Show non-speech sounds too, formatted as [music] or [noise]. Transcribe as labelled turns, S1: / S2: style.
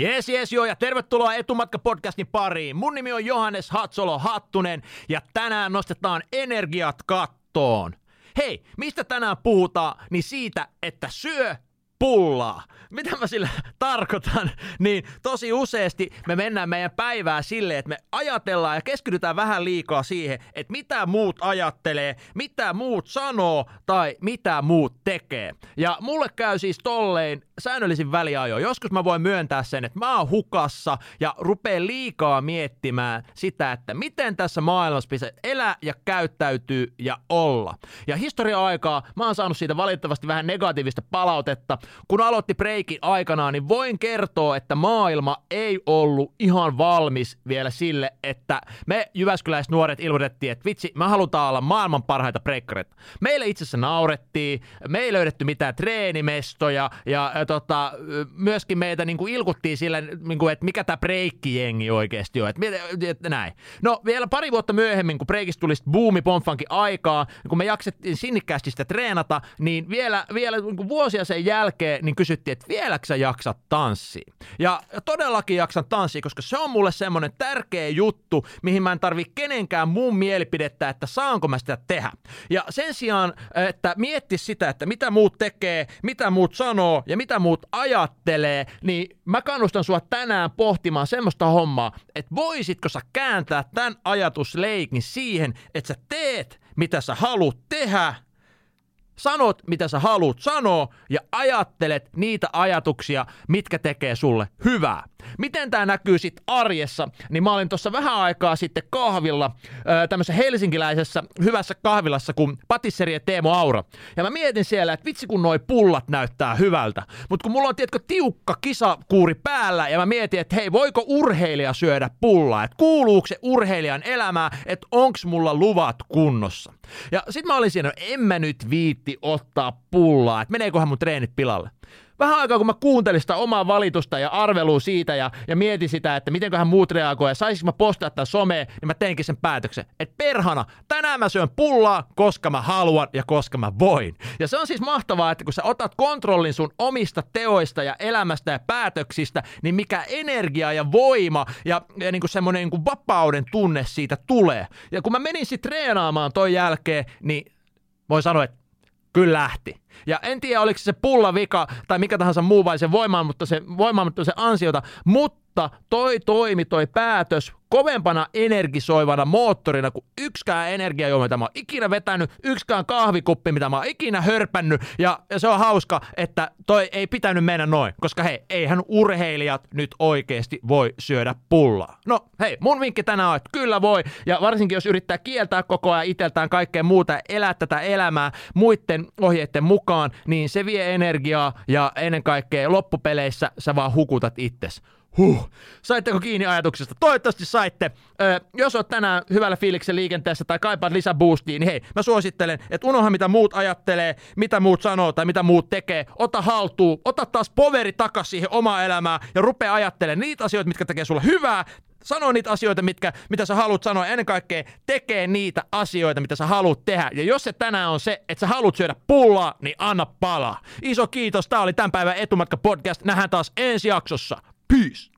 S1: Jes, jes, joo, ja tervetuloa Etumatka-podcastin pariin. Mun nimi on Johannes Hatsolo Hattunen, ja tänään nostetaan energiat kattoon. Hei, mistä tänään puhutaan? Niin siitä, että syö pullaa. Mitä mä sillä tarkoitan? [laughs] Niin tosi useasti me mennään meidän päivää silleen, että me ajatellaan ja keskitytään vähän liikaa siihen, että mitä muut ajattelee, mitä muut sanoo tai mitä muut tekee. Ja mulle käy siis tollein säännöllisin väliajo. Joskus mä voin myöntää sen, että mä oon hukassa ja rupee liikaa miettimään sitä, että miten tässä maailmassa pitäisi elää ja käyttäytyy ja olla. Ja historia-aikaa mä oon saanut siitä valitettavasti vähän negatiivista palautetta, kun aloitti breikin aikanaan, niin voin kertoa, että maailma ei ollut ihan valmis vielä sille, että me Jyväskyläiset nuoret ilmoitettiin, että vitsi, me halutaan olla maailman parhaita breikkareita. Meille itse asiassa naurettiin, me ei löydetty mitään treenimestoja ja, ja tota, myöskin meitä niin kuin ilkuttiin sillä, niin kuin, että mikä tämä breikkijengi oikeasti on. Että, että näin. No vielä pari vuotta myöhemmin, kun breikistä tuli buumi pomfankin aikaa, kun me jaksettiin sinnikkäästi sitä treenata, niin vielä, vielä niin vuosia sen jälkeen jälkeen niin kysyttiin, että vieläkö sä jaksat tanssia? Ja todellakin jaksan tanssia, koska se on mulle semmoinen tärkeä juttu, mihin mä en tarvi kenenkään muun mielipidettä, että saanko mä sitä tehdä. Ja sen sijaan, että mietti sitä, että mitä muut tekee, mitä muut sanoo ja mitä muut ajattelee, niin mä kannustan sua tänään pohtimaan semmoista hommaa, että voisitko sä kääntää tämän ajatusleikin siihen, että sä teet, mitä sä haluat tehdä, sanot, mitä sä haluat sanoa ja ajattelet niitä ajatuksia, mitkä tekee sulle hyvää. Miten tämä näkyy sitten arjessa? Niin mä olin tuossa vähän aikaa sitten kahvilla, tämmöisessä helsinkiläisessä hyvässä kahvilassa kuin patisseri ja Teemo Aura. Ja mä mietin siellä, että vitsi kun noi pullat näyttää hyvältä. Mutta kun mulla on tiedätkö tiukka kisakuuri päällä ja mä mietin, että hei voiko urheilija syödä pullaa? Että kuuluuko se urheilijan elämää, että onks mulla luvat kunnossa? Ja sit mä olin siinä, en mä nyt viitti ottaa pullaa, että meneeköhän mun treenit pilalle vähän aikaa, kun mä kuuntelin sitä omaa valitusta ja arvelua siitä ja, ja mietin sitä, että mitenköhän muut reagoi ja saisinko mä postaa tämän someen, niin mä teinkin sen päätöksen. Että perhana, tänään mä syön pullaa, koska mä haluan ja koska mä voin. Ja se on siis mahtavaa, että kun sä otat kontrollin sun omista teoista ja elämästä ja päätöksistä, niin mikä energia ja voima ja, ja niin kuin semmoinen niin kuin vapauden tunne siitä tulee. Ja kun mä menin sitten treenaamaan toi jälkeen, niin voin sanoa, että kyllä lähti. Ja en tiedä, oliko se pullavika tai mikä tahansa muu vai se voimaan, mutta se, voimaan, mutta se ansiota, mutta toi toimi, toi päätös kovempana energisoivana moottorina kuin yksikään energiajuoma, mitä mä oon ikinä vetänyt, yksikään kahvikuppi, mitä mä oon ikinä hörpännyt. Ja, ja se on hauska, että toi ei pitänyt mennä noin, koska hei, eihän urheilijat nyt oikeasti voi syödä pullaa. No hei, mun vinkki tänään on, että kyllä voi, ja varsinkin jos yrittää kieltää koko ajan itseltään kaikkea muuta ja elää tätä elämää muiden ohjeiden mukaan, niin se vie energiaa ja ennen kaikkea loppupeleissä sä vaan hukutat itsesi. Huh. Saitteko kiinni ajatuksesta? Toivottavasti saitte. Öö, jos oot tänään hyvällä fiiliksen liikenteessä tai kaipaat lisäboostia, niin hei, mä suosittelen, että unoha mitä muut ajattelee, mitä muut sanoo tai mitä muut tekee. Ota haltuun, ota taas poveri takas siihen omaa elämään ja rupea ajattelemaan niitä asioita, mitkä tekee sulle hyvää, sano niitä asioita, mitkä, mitä sä haluat sanoa, ennen kaikkea tekee niitä asioita, mitä sä haluat tehdä. Ja jos se tänään on se, että sä haluat syödä pullaa, niin anna palaa. Iso kiitos, tää oli tämän päivän Etumatka podcast. Nähdään taas ensi jaksossa. Peace!